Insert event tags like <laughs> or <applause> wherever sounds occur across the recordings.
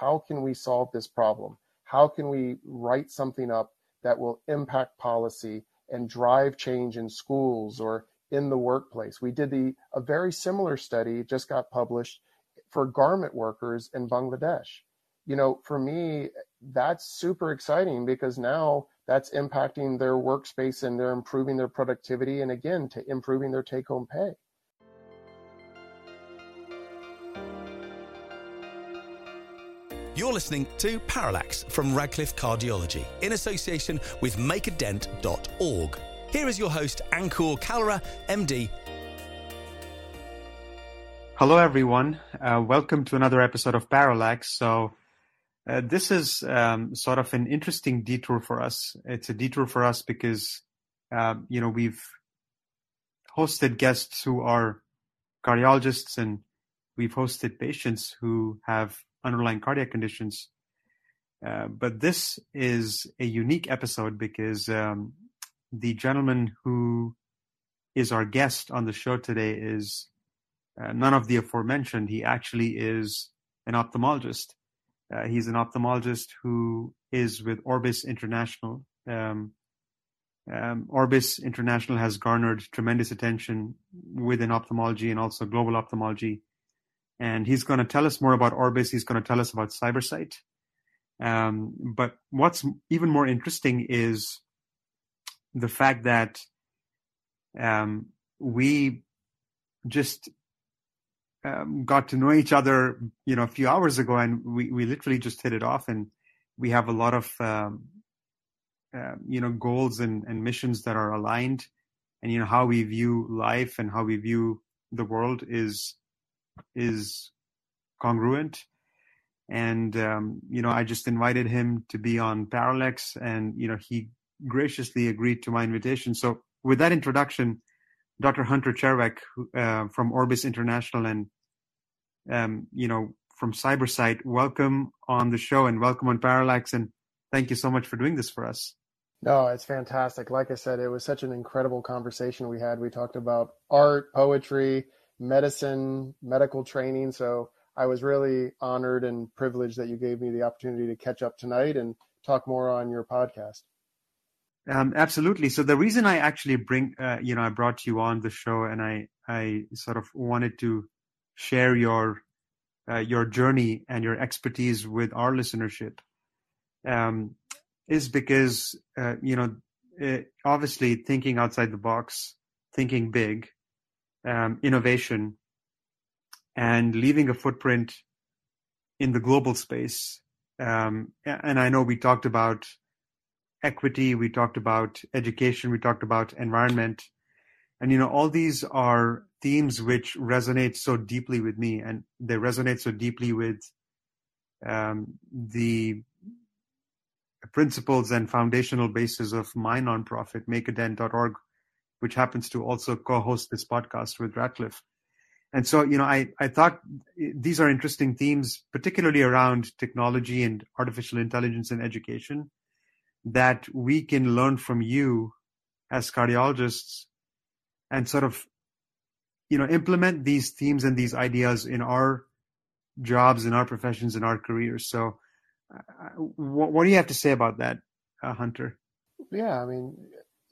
how can we solve this problem? How can we write something up that will impact policy and drive change in schools or in the workplace? We did the a very similar study just got published for garment workers in Bangladesh. You know, for me, that's super exciting because now that's impacting their workspace and they're improving their productivity and again to improving their take home pay. You're listening to Parallax from Radcliffe Cardiology in association with makeadent.org. Here is your host, Ankur Kalra, MD. Hello, everyone. Uh, welcome to another episode of Parallax. So, uh, this is um, sort of an interesting detour for us. It's a detour for us because, um, you know, we've hosted guests who are cardiologists and we've hosted patients who have underlying cardiac conditions. Uh, but this is a unique episode because um, the gentleman who is our guest on the show today is uh, none of the aforementioned. He actually is an ophthalmologist. Uh, he's an ophthalmologist who is with Orbis International. Um, um, Orbis International has garnered tremendous attention within ophthalmology and also global ophthalmology and he's going to tell us more about Orbis. He's going to tell us about CyberSight. Um, but what's even more interesting is the fact that um, we just um, got to know each other, you know, a few hours ago, and we we literally just hit it off, and we have a lot of uh, you know goals and, and missions that are aligned, and you know how we view life and how we view the world is is congruent. And, um, you know, I just invited him to be on Parallax and, you know, he graciously agreed to my invitation. So with that introduction, Dr. Hunter Cherwek uh, from Orbis International and, um, you know, from CyberSight, welcome on the show and welcome on Parallax. And thank you so much for doing this for us. No, it's fantastic. Like I said, it was such an incredible conversation we had. We talked about art, poetry, medicine, medical training. So I was really honored and privileged that you gave me the opportunity to catch up tonight and talk more on your podcast. Um, absolutely. So the reason I actually bring, uh, you know, I brought you on the show, and I, I sort of wanted to share your, uh, your journey and your expertise with our listenership, um, is because, uh, you know, it, obviously thinking outside the box, thinking big, um, innovation and leaving a footprint in the global space. Um, and I know we talked about equity, we talked about education, we talked about environment. And, you know, all these are themes which resonate so deeply with me and they resonate so deeply with um, the principles and foundational basis of my nonprofit, makeadent.org, which happens to also co-host this podcast with Radcliffe. And so, you know, I, I thought these are interesting themes, particularly around technology and artificial intelligence in education, that we can learn from you as cardiologists and sort of, you know, implement these themes and these ideas in our jobs, in our professions, in our careers. So, uh, what, what, do you have to say about that, uh, Hunter? Yeah, I mean,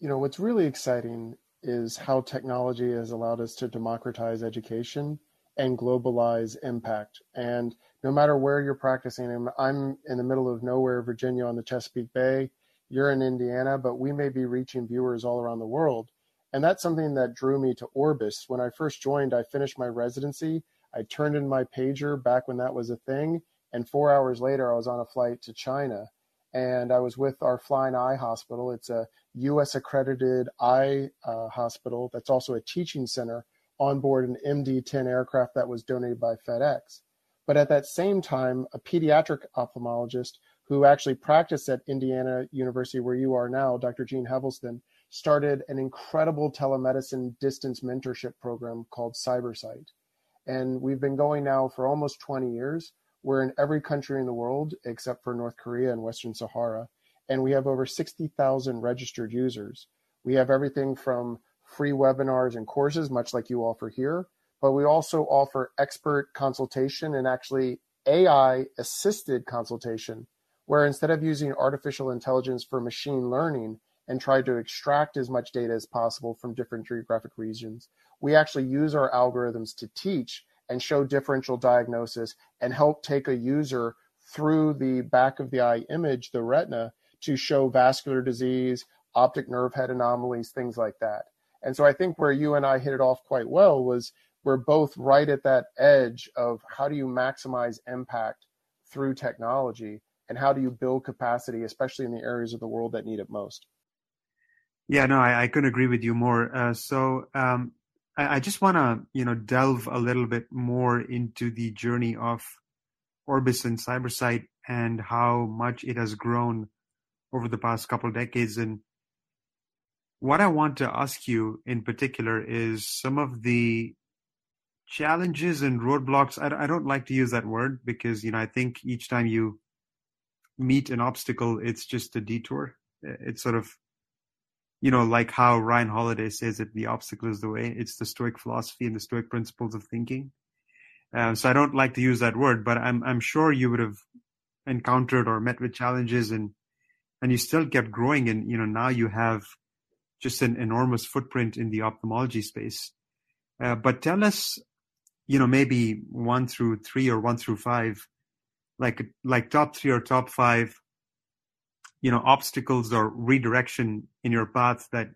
you know, what's really exciting is how technology has allowed us to democratize education and globalize impact. And no matter where you're practicing, I'm in the middle of nowhere, Virginia on the Chesapeake Bay, you're in Indiana, but we may be reaching viewers all around the world. And that's something that drew me to Orbis. When I first joined, I finished my residency. I turned in my pager back when that was a thing. And four hours later, I was on a flight to China and I was with our Flying Eye Hospital. It's a U.S. accredited eye uh, hospital that's also a teaching center on board an MD-10 aircraft that was donated by FedEx. But at that same time, a pediatric ophthalmologist who actually practiced at Indiana University, where you are now, Dr. Gene Helveston, started an incredible telemedicine distance mentorship program called CyberSight. And we've been going now for almost 20 years. We're in every country in the world except for North Korea and Western Sahara, and we have over 60,000 registered users. We have everything from free webinars and courses, much like you offer here, but we also offer expert consultation and actually AI assisted consultation, where instead of using artificial intelligence for machine learning and try to extract as much data as possible from different geographic regions, we actually use our algorithms to teach and show differential diagnosis and help take a user through the back of the eye image, the retina, to show vascular disease, optic nerve head anomalies, things like that. And so I think where you and I hit it off quite well was we're both right at that edge of how do you maximize impact through technology and how do you build capacity, especially in the areas of the world that need it most. Yeah, no, I, I couldn't agree with you more. Uh, so um, I, I just want to, you know, delve a little bit more into the journey of Orbis and CyberSight and how much it has grown over the past couple decades. And what I want to ask you in particular is some of the challenges and roadblocks. I, I don't like to use that word because, you know, I think each time you meet an obstacle, it's just a detour. It's sort of, you know, like how Ryan Holiday says that the obstacle is the way. It's the Stoic philosophy and the Stoic principles of thinking. Um, so I don't like to use that word, but I'm I'm sure you would have encountered or met with challenges and and you still kept growing and you know now you have just an enormous footprint in the ophthalmology space. Uh, but tell us, you know, maybe one through three or one through five, like like top three or top five, you know, obstacles or redirection in your path that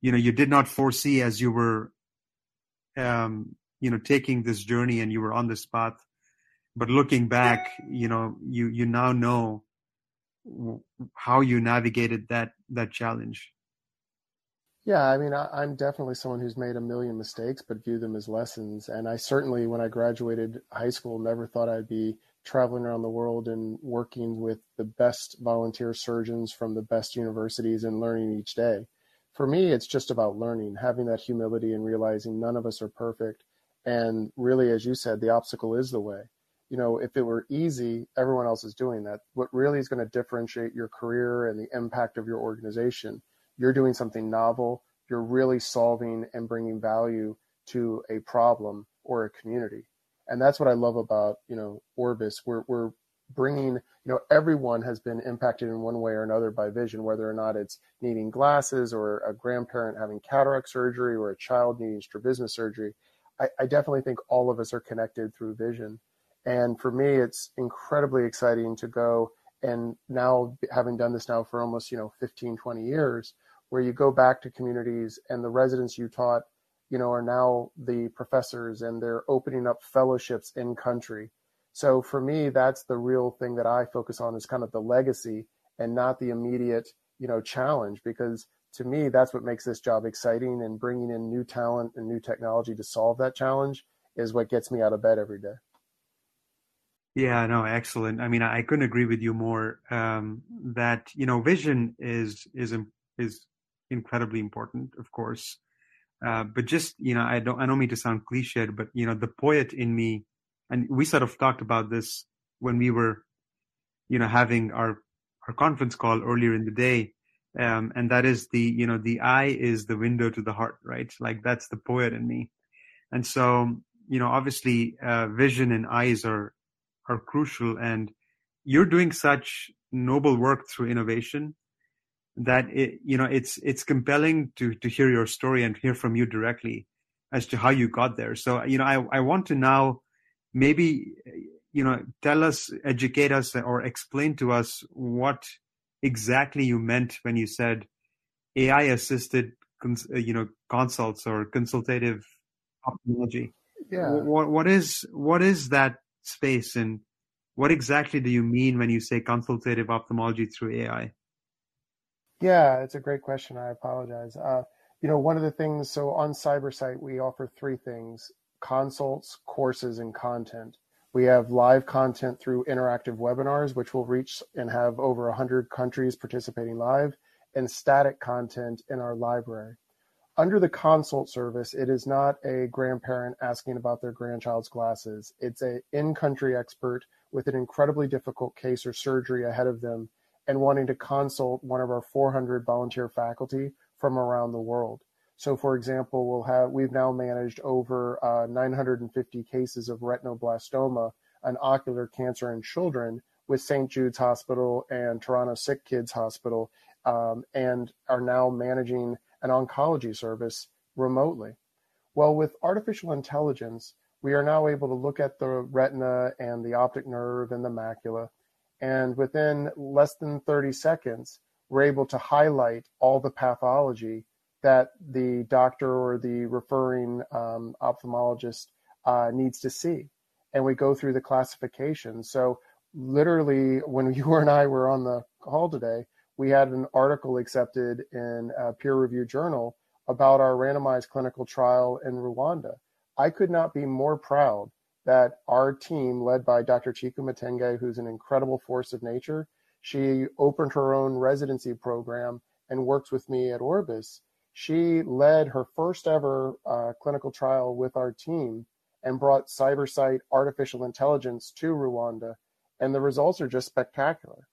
you know you did not foresee as you were um, you know taking this journey and you were on this path. But looking back you know you you now know how you navigated that that challenge. Yeah i mean I, i'm definitely someone who's made a million mistakes but view them as lessons. And i certainly when i graduated high school never thought i'd be traveling around the world and working with the best volunteer surgeons from the best universities and learning each day for me it's just about learning having that humility and realizing none of us are perfect and really, as you said, the obstacle is the way. You know, if it were easy, everyone else is doing that. What really is going to differentiate your career and the impact of your organization, you're doing something novel. You're really solving and bringing value to a problem or a community. And that's what I love about, you know, Orbis. We're, we're bringing, you know, everyone has been impacted in one way or another by vision, whether or not it's needing glasses or a grandparent having cataract surgery or a child needing strabismus surgery. I, I definitely think all of us are connected through vision. And for me, it's incredibly exciting to go and now having done this now for almost, you know, 15, 20 years, where you go back to communities and the residents you taught, you know, are now the professors and they're opening up fellowships in country. So for me, that's the real thing that I focus on is kind of the legacy and not the immediate, you know, challenge because to me, that's what makes this job exciting and bringing in new talent and new technology to solve that challenge is what gets me out of bed every day. Yeah, no, excellent. I mean, I couldn't agree with you more. Um, that you know, vision is is is incredibly important, of course. Uh, but just you know, I don't I don't mean to sound cliched, but you know, the poet in me, and we sort of talked about this when we were, you know, having our our conference call earlier in the day. Um, and that is the you know the eye is the window to the heart right? Like that's the poet in me. And so you know obviously uh, vision and eyes are are crucial and you're doing such noble work through innovation that it you know it's it's compelling to to hear your story and hear from you directly as to how you got there so you know i i want to now maybe you know tell us educate us or explain to us what exactly you meant when you said AI assisted, uh, you know, consults or consultative ophthalmology. Yeah. What, what is what is that space, and what exactly do you mean when you say consultative ophthalmology through AI? Yeah, it's a great question. I apologize. Uh, you know, one of the things. So on CyberSight, we offer three things: consults, courses, and content. We have live content through interactive webinars, which will reach and have over 100 countries participating live, and static content in our library. Under the consult service, it is not a grandparent asking about their grandchild's glasses. It's a in-country expert with an incredibly difficult case or surgery ahead of them and wanting to consult one of our 400 volunteer faculty from around the world. So, for example, we'll have we've now managed over uh, 950 cases of retinoblastoma an ocular cancer in children with St. Jude's Hospital and Toronto Sick Kids Hospital, um, and are now managing an oncology service remotely. Well, with artificial intelligence, we are now able to look at the retina and the optic nerve and the macula, and within less than 30 seconds, we're able to highlight all the pathology that the doctor or the referring um, ophthalmologist uh, needs to see. And we go through the classification. So, literally, when <laughs> you and I were on the call today, we had an article accepted in a peer reviewed journal about our randomized clinical trial in Rwanda. I could not be more proud that our team, led by Dr. Ciku Mathenge, who's an incredible force of nature, she opened her own residency program and works with me at Orbis. She led her first ever uh, clinical trial with our team and brought CyberSight artificial intelligence to Rwanda, and the results are just spectacular.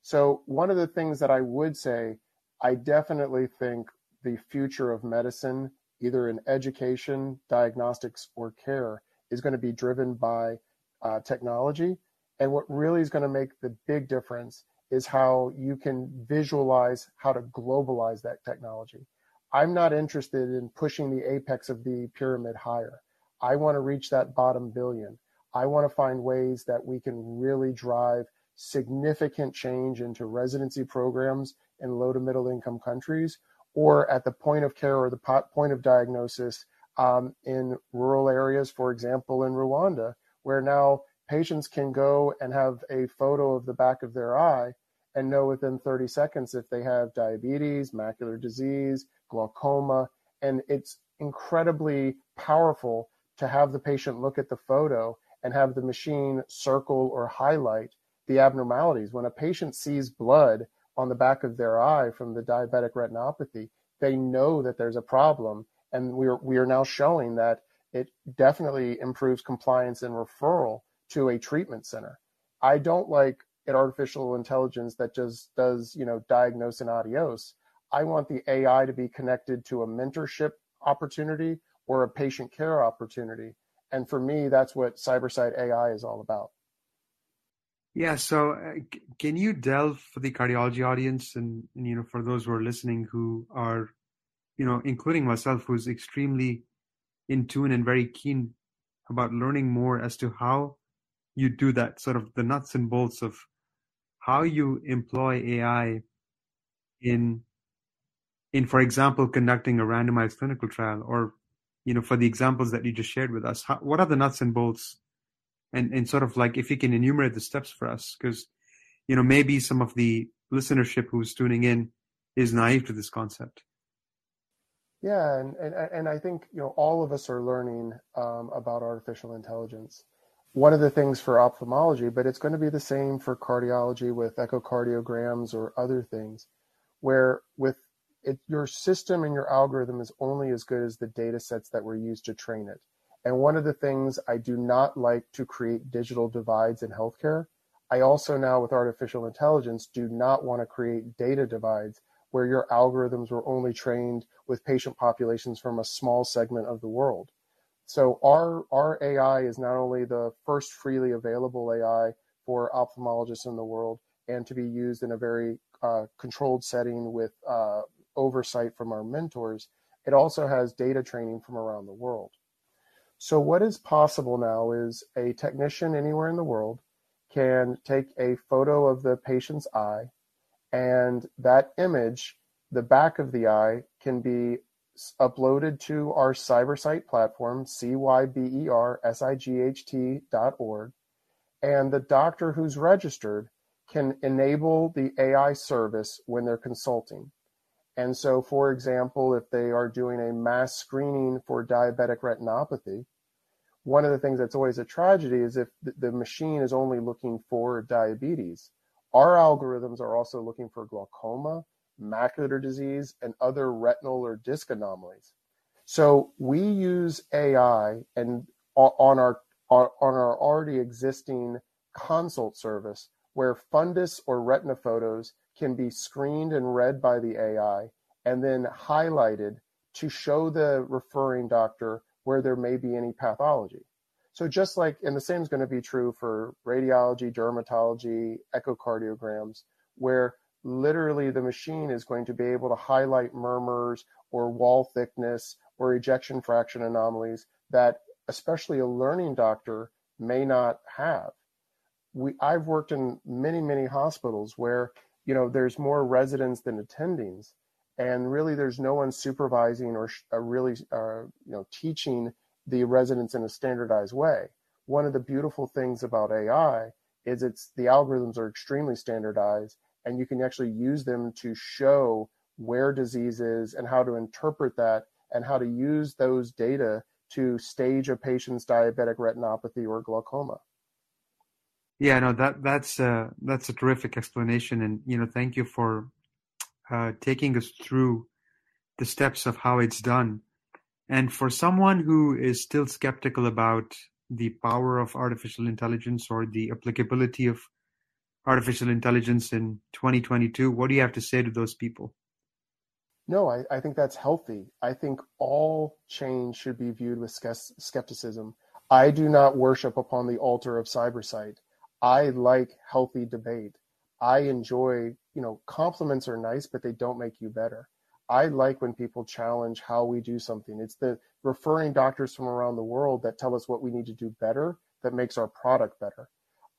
So, one of the things that I would say, I definitely think the future of medicine, either in education, diagnostics, or care, is going to be driven by uh, technology. And what really is going to make the big difference is how you can visualize how to globalize that technology. I'm not interested in pushing the apex of the pyramid higher. I want to reach that bottom billion. I want to find ways that we can really drive significant change into residency programs in low to middle income countries or at the point of care or the point of diagnosis um, in rural areas, for example, in Rwanda, where now patients can go and have a photo of the back of their eye and know within 30 seconds if they have diabetes, macular disease, glaucoma. And it's incredibly powerful to have the patient look at the photo and have the machine circle or highlight the abnormalities. When a patient sees blood on the back of their eye from the diabetic retinopathy, they know that there's a problem. And we are, we are now showing that it definitely improves compliance and referral to a treatment center. I don't like an artificial intelligence that just does, you know, diagnose and adios. I want the AI to be connected to a mentorship opportunity or a patient care opportunity. And for me, that's what CyberSight AI is all about. Yeah. So, uh, can you delve for the cardiology audience and, and, you know, for those who are listening who are, you know, including myself, who's extremely in tune and very keen about learning more as to how you do that, sort of the nuts and bolts of how you employ AI in, in, for example, conducting a randomized clinical trial or, you know, for the examples that you just shared with us, how, what are the nuts and bolts? And and sort of like if you can enumerate the steps for us because you know maybe some of the listenership who's tuning in is naive to this concept yeah and and, and i think you know all of us are learning um, about artificial intelligence one of the things for ophthalmology but it's going to be the same for cardiology with echocardiograms or other things where with it, your system and your algorithm is only as good as the data sets that were used to train it and one of the things I do not like to create digital divides in healthcare. I also now, with artificial intelligence, do not want to create data divides where your algorithms were only trained with patient populations from a small segment of the world. So our our AI is not only the first freely available AI for ophthalmologists in the world, and to be used in a very uh, controlled setting with uh, oversight from our mentors. It also has data training from around the world. So what is possible now is a technician anywhere in the world can take a photo of the patient's eye and that image, the back of the eye, can be uploaded to our CyberSight platform, C-Y-B-E-R-S-I-G-H-T dot org. And the doctor who's registered can enable the AI service when they're consulting. And so, for example, if they are doing a mass screening for diabetic retinopathy, one of the things that's always a tragedy is if the machine is only looking for diabetes. Our algorithms are also looking for glaucoma, macular disease, and other retinal or disc anomalies. So we use AI and on our on our already existing consult service where fundus or retina photos can be screened and read by the AI and then highlighted to show the referring doctor where there may be any pathology. So just like, and the same is going to be true for radiology, dermatology, echocardiograms, where literally the machine is going to be able to highlight murmurs or wall thickness or ejection fraction anomalies that especially a learning doctor may not have. We, I've worked in many, many hospitals where, you know, there's more residents than attendings. And really, there's no one supervising or uh, really, uh, you know, teaching the residents in a standardized way. One of the beautiful things about AI is it's the algorithms are extremely standardized and you can actually use them to show where disease is and how to interpret that and how to use those data to stage a patient's diabetic retinopathy or glaucoma. Yeah, no, that that's uh, that's a terrific explanation, and you know, thank you for uh, taking us through the steps of how it's done. And for someone who is still skeptical about the power of artificial intelligence or the applicability of artificial intelligence in 2022, what do you have to say to those people? No, I, I think that's healthy. I think all change should be viewed with skepticism. I do not worship upon the altar of cybersight. I like healthy debate. I enjoy, you know, compliments are nice, but they don't make you better. I like when people challenge how we do something. It's the referring doctors from around the world that tell us what we need to do better that makes our product better.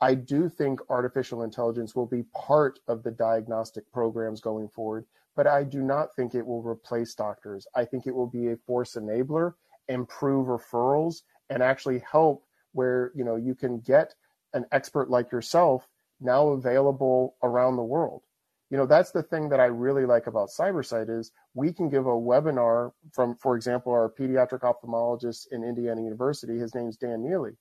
I do think artificial intelligence will be part of the diagnostic programs going forward, but I do not think it will replace doctors. I think it will be a force enabler, improve referrals, and actually help where you know you can get an expert like yourself now available around the world you know that's the thing that i really like about cybersight is we can give a webinar from for example our pediatric ophthalmologist in indiana university. His name's dan neely.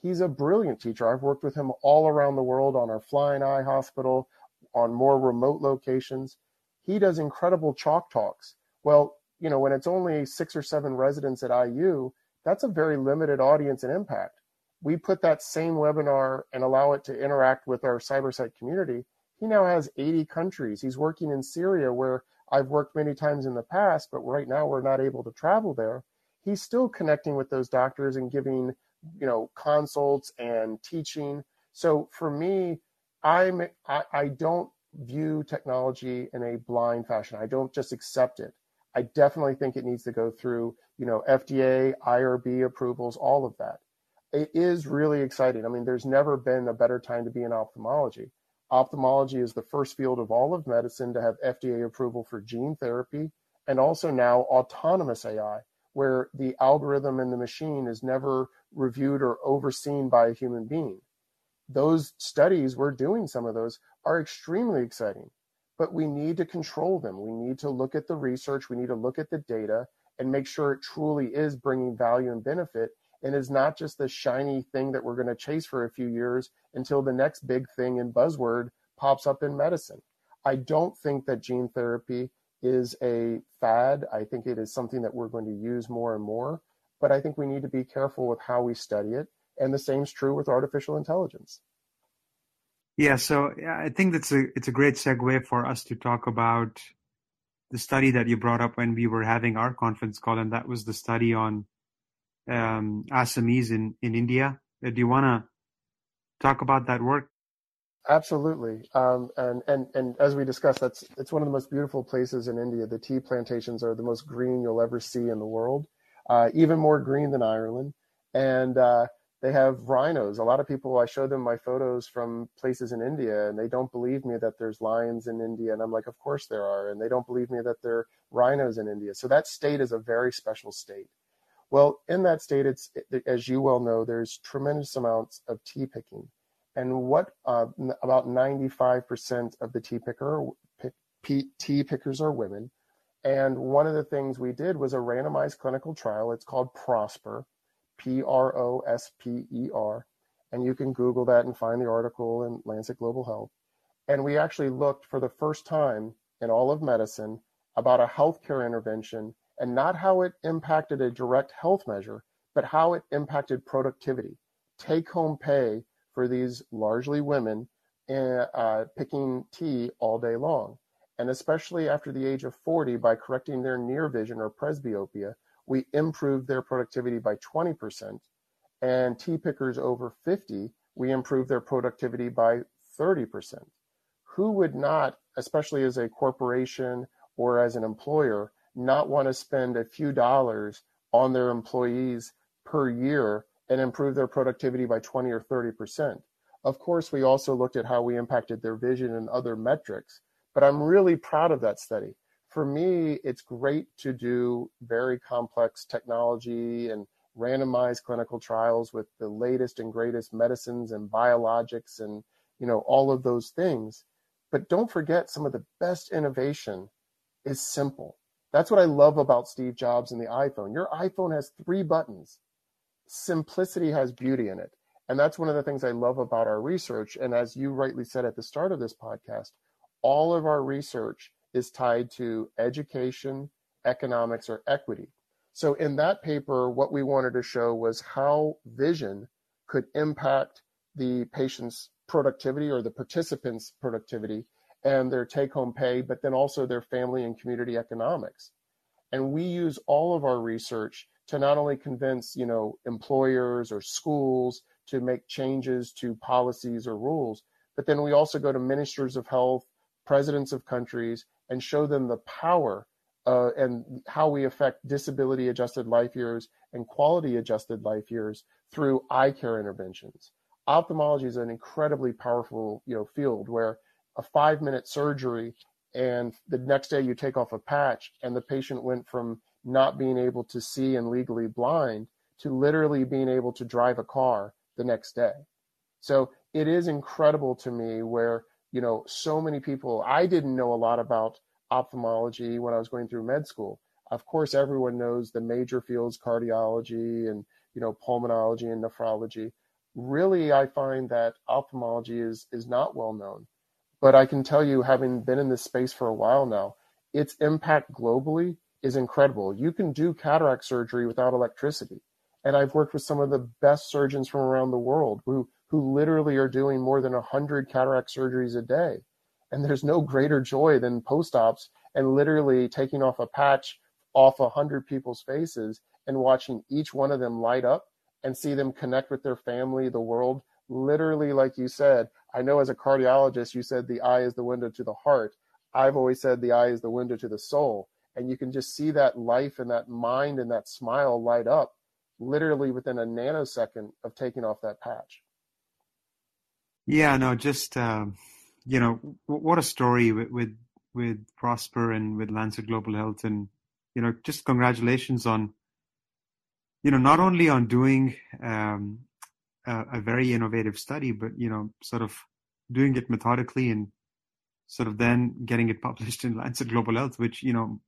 He's a brilliant teacher. I've worked with him all around the world on our flying eye hospital on more remote locations. He does incredible chalk talks. Well you know when it's only six or seven residents at iu that's a very limited audience and impact. We put that same webinar and allow it to interact with our cybersight community he now has 80 countries. He's working in Syria, where I've worked many times in the past, but right now we're not able to travel there. He's still connecting with those doctors and giving, you know, consults and teaching. So for me, I'm I, I don't view technology in a blind fashion. I don't just accept it. I definitely think it needs to go through, you know, FDA, IRB approvals, all of that. It is really exciting. I mean, there's never been a better time to be in ophthalmology. Ophthalmology is the first field of all of medicine to have FDA approval for gene therapy and also now autonomous AI, where the algorithm in the machine is never reviewed or overseen by a human being. Those studies, we're doing some of those, are extremely exciting, but we need to control them. We need to look at the research, we need to look at the data and make sure it truly is bringing value and benefit and is not just the shiny thing that we're going to chase for a few years until the next big thing and buzzword pops up in medicine. I don't think that gene therapy is a fad. I think it is something that we're going to use more and more, but I think we need to be careful with how we study it. And the same is true with artificial intelligence. Yeah, so I think that's a it's a great segue for us to talk about the study that you brought up when we were having our conference call, and that was the study on um, Assamese in, in India. Uh, do you want to talk about that work? Absolutely, um, and and and as we discussed, that's it's one of the most beautiful places in India. The tea plantations are the most green you'll ever see in the world, uh, even more green than Ireland. And uh, they have rhinos. A lot of people, I show them my photos from places in India, and they don't believe me that there's lions in India. And I'm like, of course there are. And they don't believe me that there are rhinos in India. So that state is a very special state. Well, in that state, it's as you well know, there's tremendous amounts of tea picking, and what uh, about 95% of the tea picker pick, tea pickers are women. And one of the things we did was a randomized clinical trial. It's called Prosper, P R O S P E R, and you can Google that and find the article in Lancet Global Health. And we actually looked for the first time in all of medicine about a healthcare intervention and not how it impacted a direct health measure, but how it impacted productivity, take home pay for these largely women eh, uh, picking tea all day long. And especially after the age of 40, by correcting their near vision or presbyopia, we improved their productivity by 20%. and tea pickers over 50, we improved their productivity by 30%. Who would not, especially as a corporation or as an employer, not want to spend a few dollars on their employees per year and improve their productivity by 20 or 30%? Of course, we also looked at how we impacted their vision and other metrics, but I'm really proud of that study. For me, it's great to do very complex technology and randomized clinical trials with the latest and greatest medicines and biologics and you know all of those things but don't forget some of the best innovation is simple that's what i love about steve jobs and the iphone. Your iphone has three buttons. Simplicity has beauty in it. And that's one of the things i love about our research. And as you rightly said at the start of this podcast all of our research is tied to education economics or equity. So in that paper, what we wanted to show was how vision could impact the patient's productivity or the participants' productivity and their take home pay, but then also their family and community economics. And we use all of our research to not only convince, you know, employers or schools to make changes to policies or rules, but then we also go to ministers of health, presidents of countries, and show them the power uh, and how we affect disability adjusted life years and quality adjusted life years through eye care interventions. Ophthalmology is an incredibly powerful you know field where a five minute surgery and the next day you take off a patch and the patient went from not being able to see and legally blind to literally being able to drive a car the next day. So it is incredible to me where, you know, so many people, I didn't know a lot about ophthalmology when I was going through med school. Of course, everyone knows the major fields, cardiology and you know pulmonology and nephrology. Really, I find that ophthalmology is is not well known. But I can tell you, having been in this space for a while now, its impact globally is incredible. You can do cataract surgery without electricity. And I've worked with some of the best surgeons from around the world who, who literally are doing more than 100 cataract surgeries a day. And there's no greater joy than post ops and literally taking off a patch off a hundred people's faces and watching each one of them light up and see them connect with their family, the world. Literally, like you said, I know as a cardiologist, you said the eye is the window to the heart. I've always said the eye is the window to the soul. And you can just see that life and that mind and that smile light up literally within a nanosecond of taking off that patch. Yeah, no, just um, you know, what a story with, with, with Prosper and with Lancet Global Health, and you know, just congratulations on, you know, not only on doing um, a, a very innovative study, but you know, sort of doing it methodically and sort of then getting it <laughs> published in Lancet Global Health, which you know,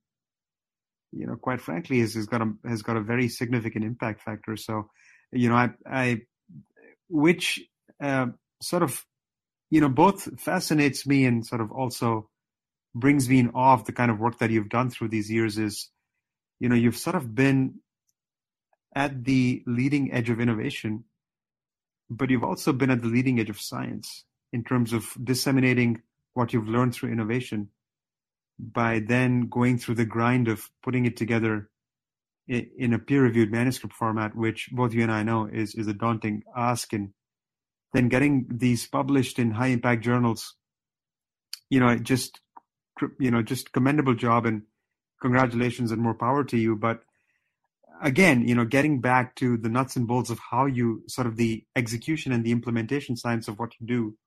you know, quite frankly, has, has got a has got a very significant impact factor. So, you know, I, I which uh, sort of you know, both fascinates me and sort of also brings me in awe of the kind of work that you've done through these years is, you know, you've sort of been at the leading edge of innovation, but you've also been at the leading edge of science in terms of disseminating what you've learned through innovation by then going through the grind of putting it together in a peer-reviewed manuscript format, which both you and I know is is a daunting ask and then getting these published in high impact journals, you know, just, you know, just commendable job and congratulations and more power to you. But again, you know, getting back to the nuts and bolts of how you sort of the execution and the implementation science of what you do.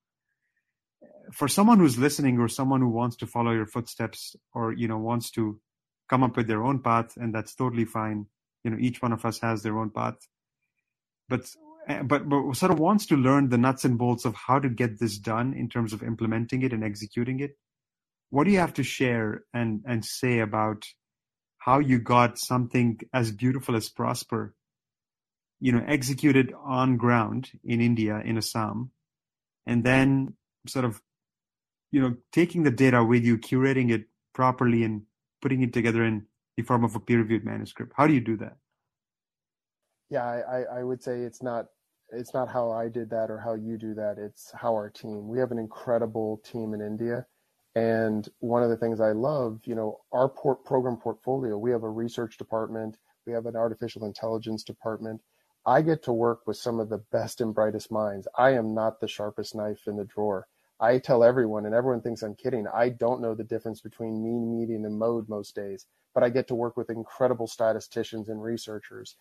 For someone who's listening or someone who wants to follow your footsteps or, you know, wants to come up with their own path, and that's totally fine. You know, each one of us has their own path. But Eh, but, but sort of wants to learn the nuts and bolts of how to get this done in terms of implementing it and executing it. What do you have to share and, and say about how you got something as beautiful as Prosper, you know, executed on ground in India, in Assam, and then sort of, you know, taking the data with you, curating it properly and putting it together in the form of a peer-reviewed manuscript. How do you do that? yeah, I, I would say it's not it's not how I did that or how you do that. It's how our team. We have an incredible team in India, and one of the things I love, you know, our port program portfolio. We have a research department. We have an artificial intelligence department. I get to work with some of the best and brightest minds. I am not the sharpest knife in the drawer. I tell everyone, and everyone thinks I'm kidding, I don't know the difference between mean, median, and mode most days, but I get to work with incredible statisticians and researchers.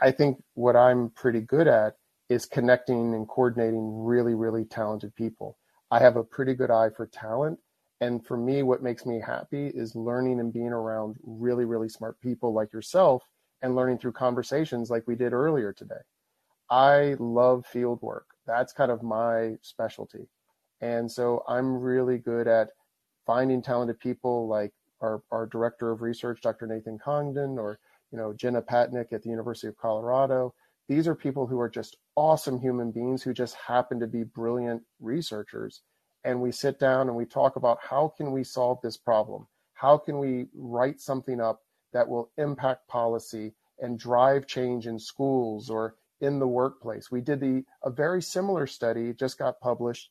I think what I'm pretty good at is connecting and coordinating really, really talented people. I have a pretty good eye for talent. And for me, what makes me happy is learning and being around really, really smart people like yourself and learning through conversations like we did earlier today. I love field work. That's kind of my specialty. And so I'm really good at finding talented people like our, our director of research, Dr. Nathan Congdon, or you know, Jenna Patnaik at the University of Colorado. These are people who are just awesome human beings who just happen to be brilliant researchers. And we sit down and we talk about how can we solve this problem? How can we write something up that will impact policy and drive change in schools or in the workplace? We did the a very similar study just got published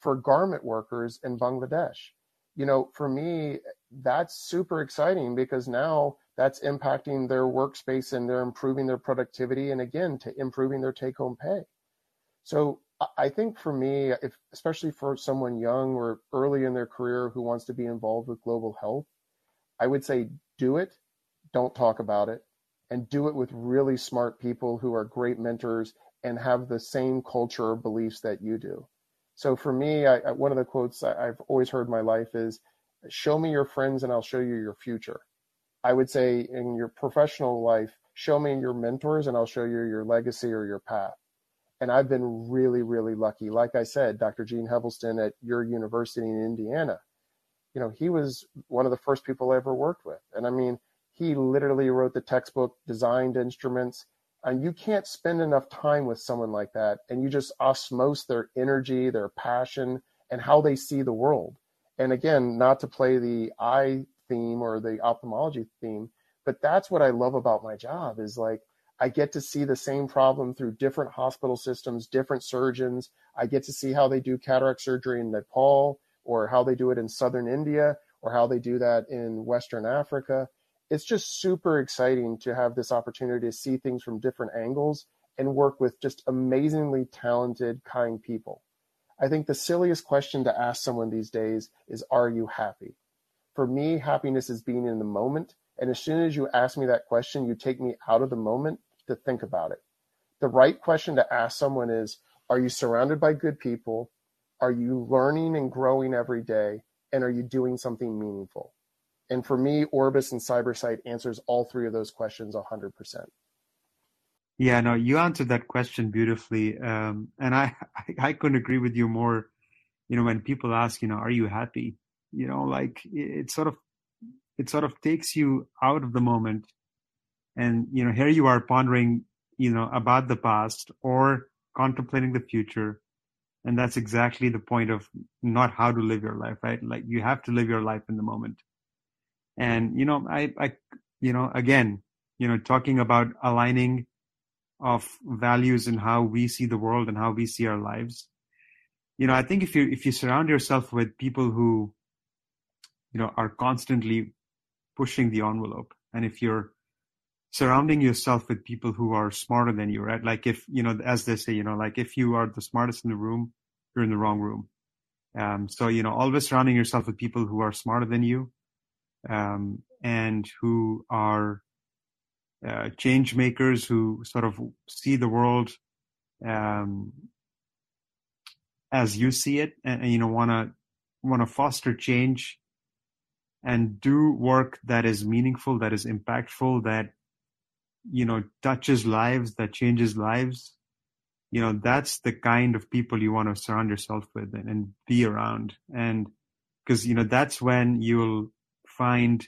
for garment workers in Bangladesh. You know, for me, that's super exciting because now that's impacting their workspace and they're improving their productivity and again to improving their take home pay. So I think for me, if, especially for someone young or early in their career who wants to be involved with global health, I would say do it, don't talk about it, and do it with really smart people who are great mentors and have the same culture or beliefs that you do. So for me, I, one of the quotes I've always heard my life is, "Show me your friends, and I'll show you your future." I would say in your professional life, show me your mentors and I'll show you your legacy or your path. And I've been really, really lucky. Like I said, Dr. Gene Helveston at your university in Indiana, you know, he was one of the first people I ever worked with. And I mean, he literally wrote the textbook, designed instruments, and you can't spend enough time with someone like that. And you just osmose their energy, their passion, and how they see the world. And again, not to play the eye theme or the ophthalmology theme. But that's what I love about my job is like I get to see the same problem through different hospital systems, different surgeons. I get to see how they do cataract surgery in Nepal or how they do it in southern India or how they do that in Western Africa. It's just super exciting to have this opportunity to see things from different angles and work with just amazingly talented, kind people. I think the silliest question to ask someone these days is, Are you happy? for me, happiness is being in the moment. And as soon as you ask me that question, you take me out of the moment to think about it. The right question to ask someone is Are you surrounded by good people? Are you learning and growing every day? And are you doing something meaningful? And for me, Orbis and CyberSight answers all three of those questions 100%. Yeah, no, you answered that question beautifully. Um, and I, I, I couldn't agree with you more. You know, when people ask, you know, are you happy? you know like it sort of it sort of takes you out of the moment and you know here you are pondering you know about the past or contemplating the future. And that's exactly the point of not how to live your life right? Like you have to live your life in the moment. And you know i i you know again you know talking about aligning of values and how we see the world and how we see our lives. You know i think if you if you surround yourself with people who you know are constantly pushing the envelope. And if you're surrounding yourself with people who are smarter than you right? Like if you know as they say you know like if you are the smartest in the room you're in the wrong room. Um, so you know always surrounding yourself with people who are smarter than you um, and who are uh, change makers who sort of see the world um, as you see it and, and you know want to want to foster change and do work that is meaningful, that is impactful, that you know touches lives, that changes lives. You know that's the kind of people you want to surround yourself with and, and be around, and because you know that's when you'll find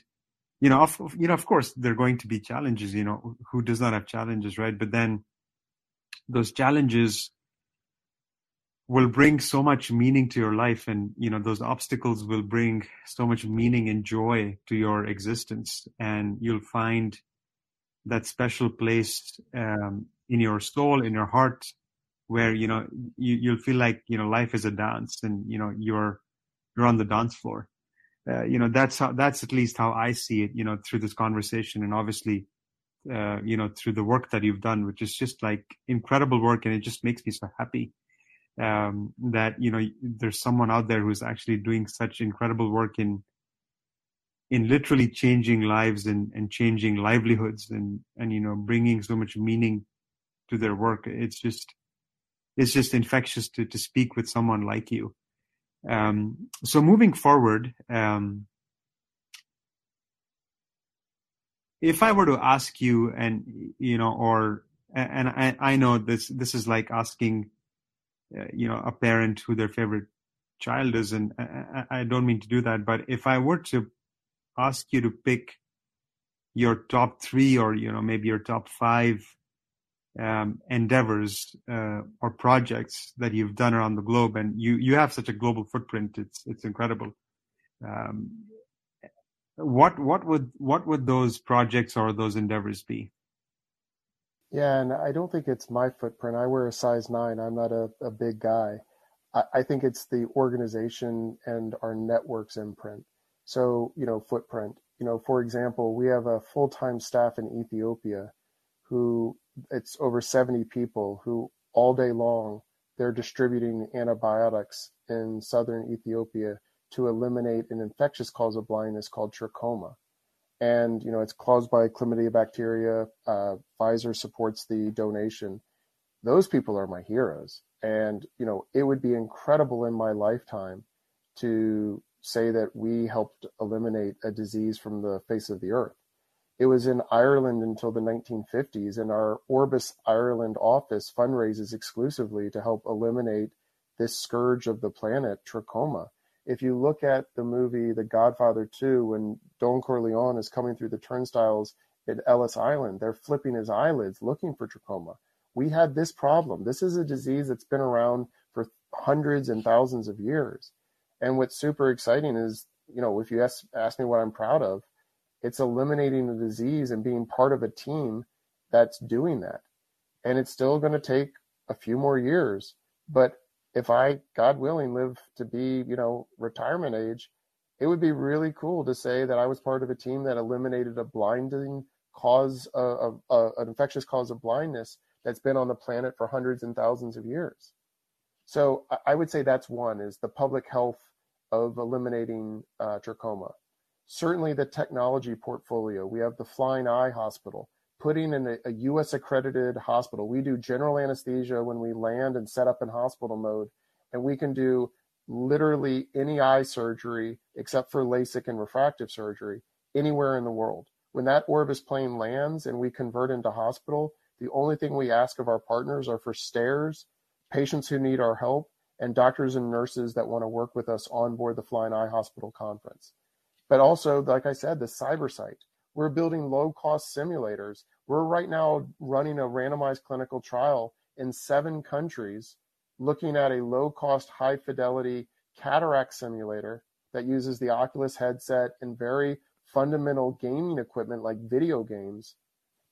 you know, of, you know, of course, there are going to be challenges. You know, who does not have challenges, right? But then those challenges will bring so much meaning to your life and you know those obstacles will bring so much meaning and joy to your existence and you'll find that special place um, in your soul in your heart where you know you, you'll feel like you know life is a dance and you know you're you're on the dance floor. Uh, you know that's how that's at least how i see it you know through this conversation and obviously uh, you know, through the work that you've done, which is just like incredible work, and it just makes me so happy um, that you know there's someone out there who's actually doing such incredible work in in literally changing lives and, and changing livelihoods and and you know bringing so much meaning to their work. It's just it's just infectious to to speak with someone like you. Um, so moving forward, um, if I were to ask you, and you know, or and I, I know this this is like asking, uh, you know, a parent who their favorite child is, and I, I don't mean to do that, but if I were to ask you to pick your top three, or you know, maybe your top five um, endeavors uh, or projects that you've done around the globe, and you you have such a global footprint. It's it's incredible. Um, what what would what would those projects or those endeavors be? Yeah, and I don't think it's my footprint. I wear a size nine. I'm not a, a big guy. I, I think it's the organization and our network's imprint. So, you know, footprint. You know, for example, we have a full time staff in Ethiopia who it's over 70 people who all day long they're distributing antibiotics in southern Ethiopia to eliminate an infectious cause of blindness called trachoma. And, you know, it's caused by chlamydia bacteria. Uh, Pfizer supports the donation. Those people are my heroes. And, you know, it would be incredible in my lifetime to say that we helped eliminate a disease from the face of the earth. It was in Ireland until the 1950s, and our Orbis Ireland office fundraises exclusively to help eliminate this scourge of the planet, trachoma if you look at the movie The Godfather 2, when Don Corleone is coming through the turnstiles at Ellis Island, they're flipping his eyelids looking for trachoma. We had this problem. This is a disease that's been around for hundreds and thousands of years. And what's super exciting is, you know, if you ask, ask me what I'm proud of, it's eliminating the disease and being part of a team that's doing that. And it's still going to take a few more years, but if I, God willing, live to be, you know, retirement age, it would be really cool to say that I was part of a team that eliminated a blinding cause of, of an infectious cause of blindness that's been on the planet for hundreds and thousands of years. So I would say that's one is the public health of eliminating uh, trachoma. Certainly the technology portfolio. We have the Flying Eye Hospital putting in a, a U.S. accredited hospital. We do general anesthesia when we land and set up in hospital mode, and we can do literally any eye surgery except for LASIK and refractive surgery anywhere in the world. When that Orbis plane lands and we convert into hospital, the only thing we ask of our partners are for stairs, patients who need our help, and doctors and nurses that want to work with us on board the Flying Eye Hospital conference. But also, like I said, the CyberSight. We're building low cost simulators. We're right now running a randomized clinical trial in seven countries looking at a low cost, high fidelity cataract simulator that uses the Oculus headset and very fundamental gaming equipment like video games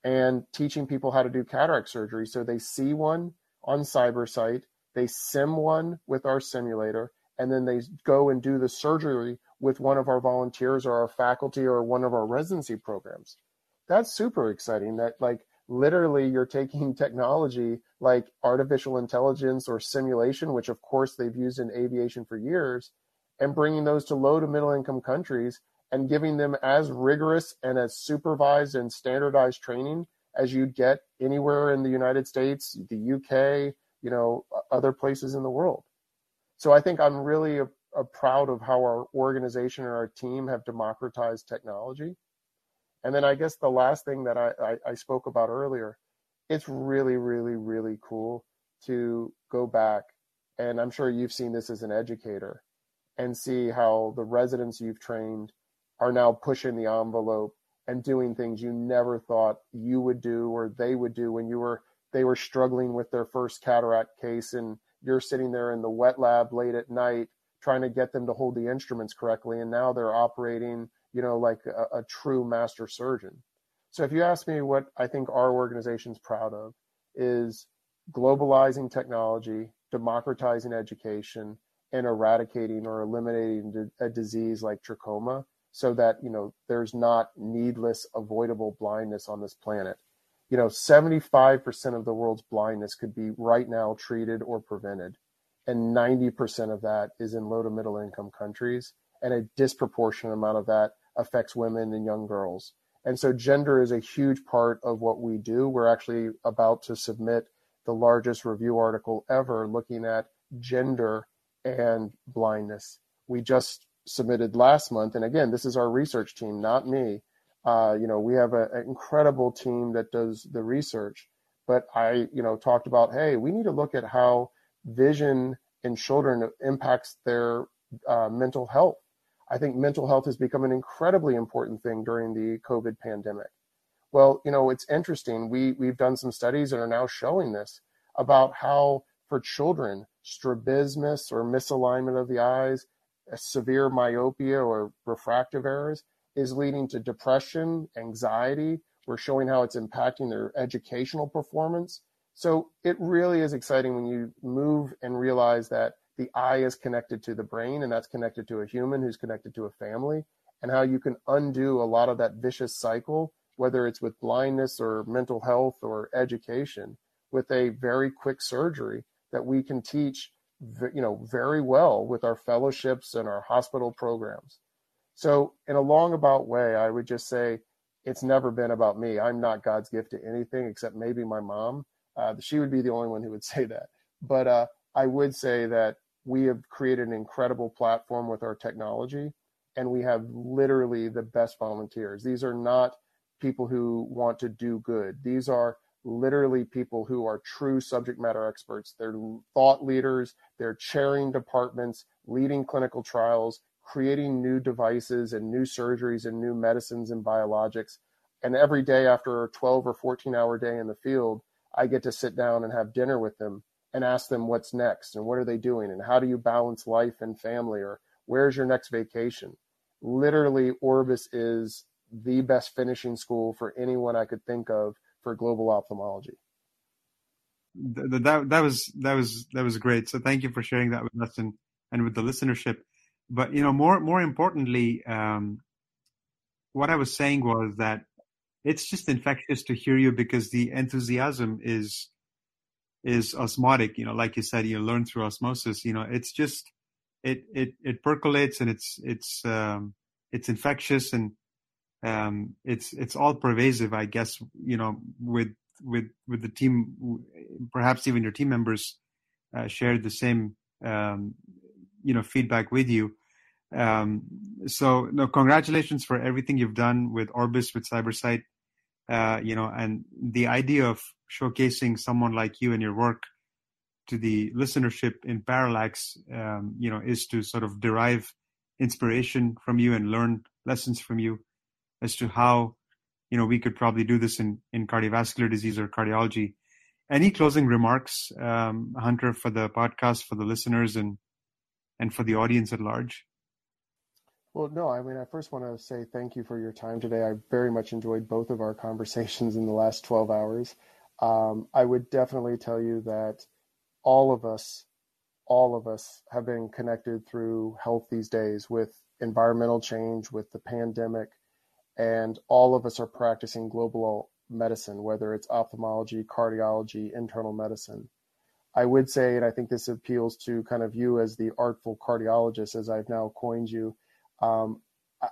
and teaching people how to do cataract surgery. So they see one on CyberSight, they sim one with our simulator, and then they go and do the surgery with one of our volunteers or our faculty or one of our residency programs. That's super exciting that like literally you're taking <laughs> technology like artificial intelligence or simulation, which of course they've used in aviation for years, and bringing those to low to middle income countries and giving them as rigorous and as supervised and standardized training as you'd get anywhere in the United States, the UK, you know, other places in the world. So I think I'm really uh, proud of how our organization and our team have democratized technology. And then I guess the last thing that I, I, I spoke about earlier, it's really, really, really cool to go back. And I'm sure you've seen this as an educator and see how the residents you've trained are now pushing the envelope and doing things you never thought you would do or they would do when you were they were struggling with their first cataract case and you're sitting there in the wet lab late at night trying to get them to hold the instruments correctly. And now they're operating, you know, like a, a true master surgeon. So if you ask me what I think our organization's proud of is globalizing technology, democratizing education, and eradicating or eliminating a disease like trachoma so that you know there's not needless avoidable blindness on this planet you know 75% of the world's blindness could be right now treated or prevented and 90% of that is in low to middle income countries and a disproportionate amount of that affects women and young girls and so gender is a huge part of what we do we're actually about to submit the largest review article ever looking at gender and blindness we just submitted last month and again this is our research team not me uh, you know, we have an incredible team that does the research. But I, you know, talked about, hey, we need to look at how vision in children impacts their uh, mental health. I think mental health has become an incredibly important thing during the COVID pandemic. Well, you know, it's interesting. We we've done some studies and are now showing this about how for children, strabismus or misalignment of the eyes, severe myopia or refractive errors is leading to depression, anxiety. We're showing how it's impacting their educational performance. So it really is exciting when you move and realize that the eye is connected to the brain and that's connected to a human who's connected to a family and how you can undo a lot of that vicious cycle, whether it's with blindness or mental health or education with a very quick surgery that we can teach you know very well with our fellowships and our hospital programs so, in a long about way, I would just say it's never been about me. I'm not God's gift to anything except maybe my mom. Uh, she would be the only one who would <laughs> say that. But uh, I would say that we have created an incredible platform with our technology, and we have literally the best volunteers. These are not people who want to do good. These are literally people who are true subject matter experts. They're thought leaders, they're chairing departments, leading clinical trials, creating new devices and new surgeries and new medicines and biologics. And every day after a 12 or 14 hour day in the field, I get to sit down and have dinner with them and ask them what's next and what are they doing and how do you balance life and family or where's your next vacation. Literally, Orbis is the best finishing school for anyone I could think of for global ophthalmology. That, that, that was that was that was great. So thank you for sharing that with us and, and with the listenership but you know more more importantly um, what i was saying was that it's just infectious to hear you because the enthusiasm is is osmotic you know like you said you learn through osmosis you know it's just it it it percolates and it's it's um, it's infectious and um, it's it's all pervasive i guess you know with with with the team perhaps even your team members uh, shared the same um, you know feedback with you. Um, so no, congratulations for everything you've done with Orbis with CyberSight. Uh, you know, and the idea of showcasing someone like you and your work to the listenership in Parallax, um, you know, is to sort of derive inspiration from you and learn lessons from you as to how, you know, we could probably do this in, in cardiovascular disease or cardiology. Any closing remarks, um, Hunter, for the podcast, for the listeners and and for the audience at large? Well, no, I mean, I first want to say thank you for your time today. I very much enjoyed both of our conversations in the last 12 hours. Um, I would definitely tell you that all of us, all of us have been connected through health these days with environmental change, with the pandemic, and all of us are practicing global medicine, whether it's ophthalmology, cardiology, internal medicine. I would say, and I think this appeals to kind of you as the artful cardiologist, as I've now coined you. Um,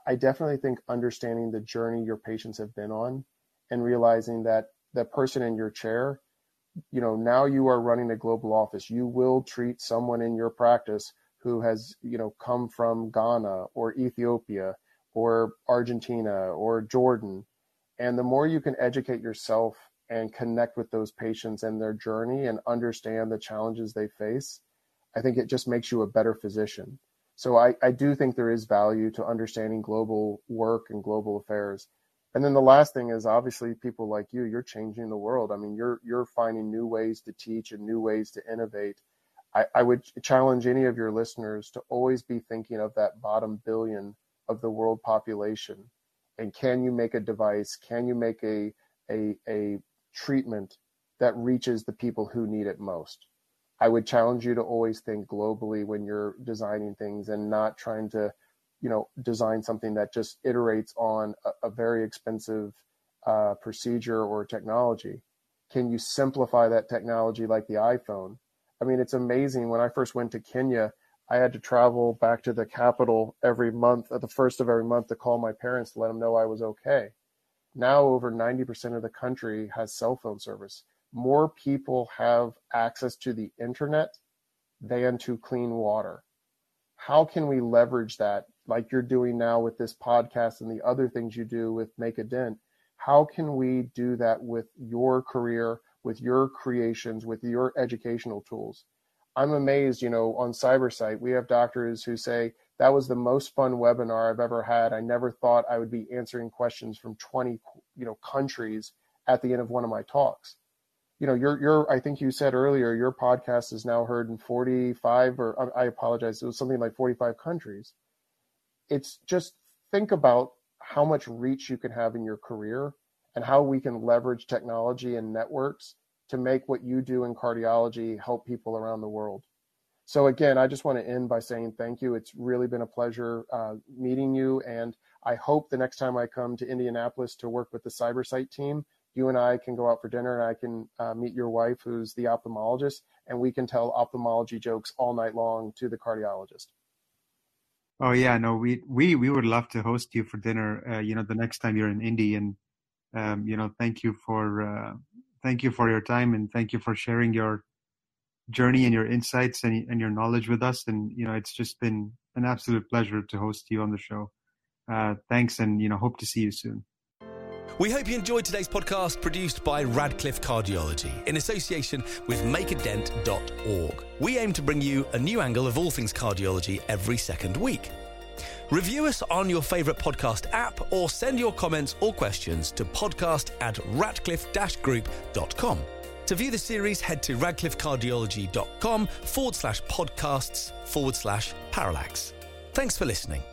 I definitely think understanding the journey your patients have been on and realizing that the person in your chair, you know, now you are running a global office. You will treat someone in your practice who has, you know, come from Ghana or Ethiopia or Argentina or Jordan. And the more you can educate yourself and connect with those patients and their journey and understand the challenges they face, I think it just makes you a better physician. So I, I do think there is value to understanding global work and global affairs. And then the last thing is obviously people like you, you're changing the world. I mean, you're you're finding new ways to teach and new ways to innovate. I, I would challenge any of your listeners to always be thinking of that bottom billion of the world population. And can you make a device? Can you make a a, a treatment that reaches the people who need it most. I would challenge you to always think globally when you're designing things and not trying to you know, design something that just iterates on a, a very expensive uh, procedure or technology? Can you simplify that technology like the iPhone? I mean, it's amazing. When I first went to Kenya, I had to travel back to the capital every month at the first of every month to call my parents to let them know I was okay. Now, over 90% of the country has cell phone service. More people have access to the internet than to clean water. How can we leverage that, like you're doing now with this podcast and the other things you do with Make a Dent? How can we do that with your career, with your creations, with your educational tools? I'm amazed, you know, on CyberSight, we have doctors who say that was the most fun webinar I've ever had. I never thought I would be answering questions from 20, you know, countries at the end of one of my talks. You know, your your I think you said earlier your podcast is now heard in 45 or I apologize, it was something like 45 countries. It's just think about how much reach you can have in your career and how we can leverage technology and networks to make what you do in cardiology help people around the world. So again, I just want to end by saying thank you. It's really been a pleasure uh, meeting you, and I hope the next time I come to Indianapolis to work with the CyberSight team, you and I can go out for dinner, and I can uh, meet your wife, who's the ophthalmologist, and we can tell ophthalmology jokes all night long to the cardiologist. Oh yeah, no, we we we would love to host you for dinner. Uh, you know, the next time you're in Indy, and um, you know, thank you for uh, thank you for your time and thank you for sharing your journey and your insights and, and your knowledge with us. And, you know, it's just been an absolute pleasure to host you on the show. Uh, thanks and, you know, hope to see you soon. We hope you enjoyed today's podcast produced by Radcliffe Cardiology in association with makeadent.org. We aim to bring you a new angle of all things cardiology every second week. Review us on your favourite podcast app or send your comments or questions to podcast at radcliffe-group.com. To view the series, head to radcliffecardiology.com forward slash podcasts forward slash parallax. Thanks for listening.